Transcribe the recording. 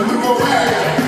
Look away.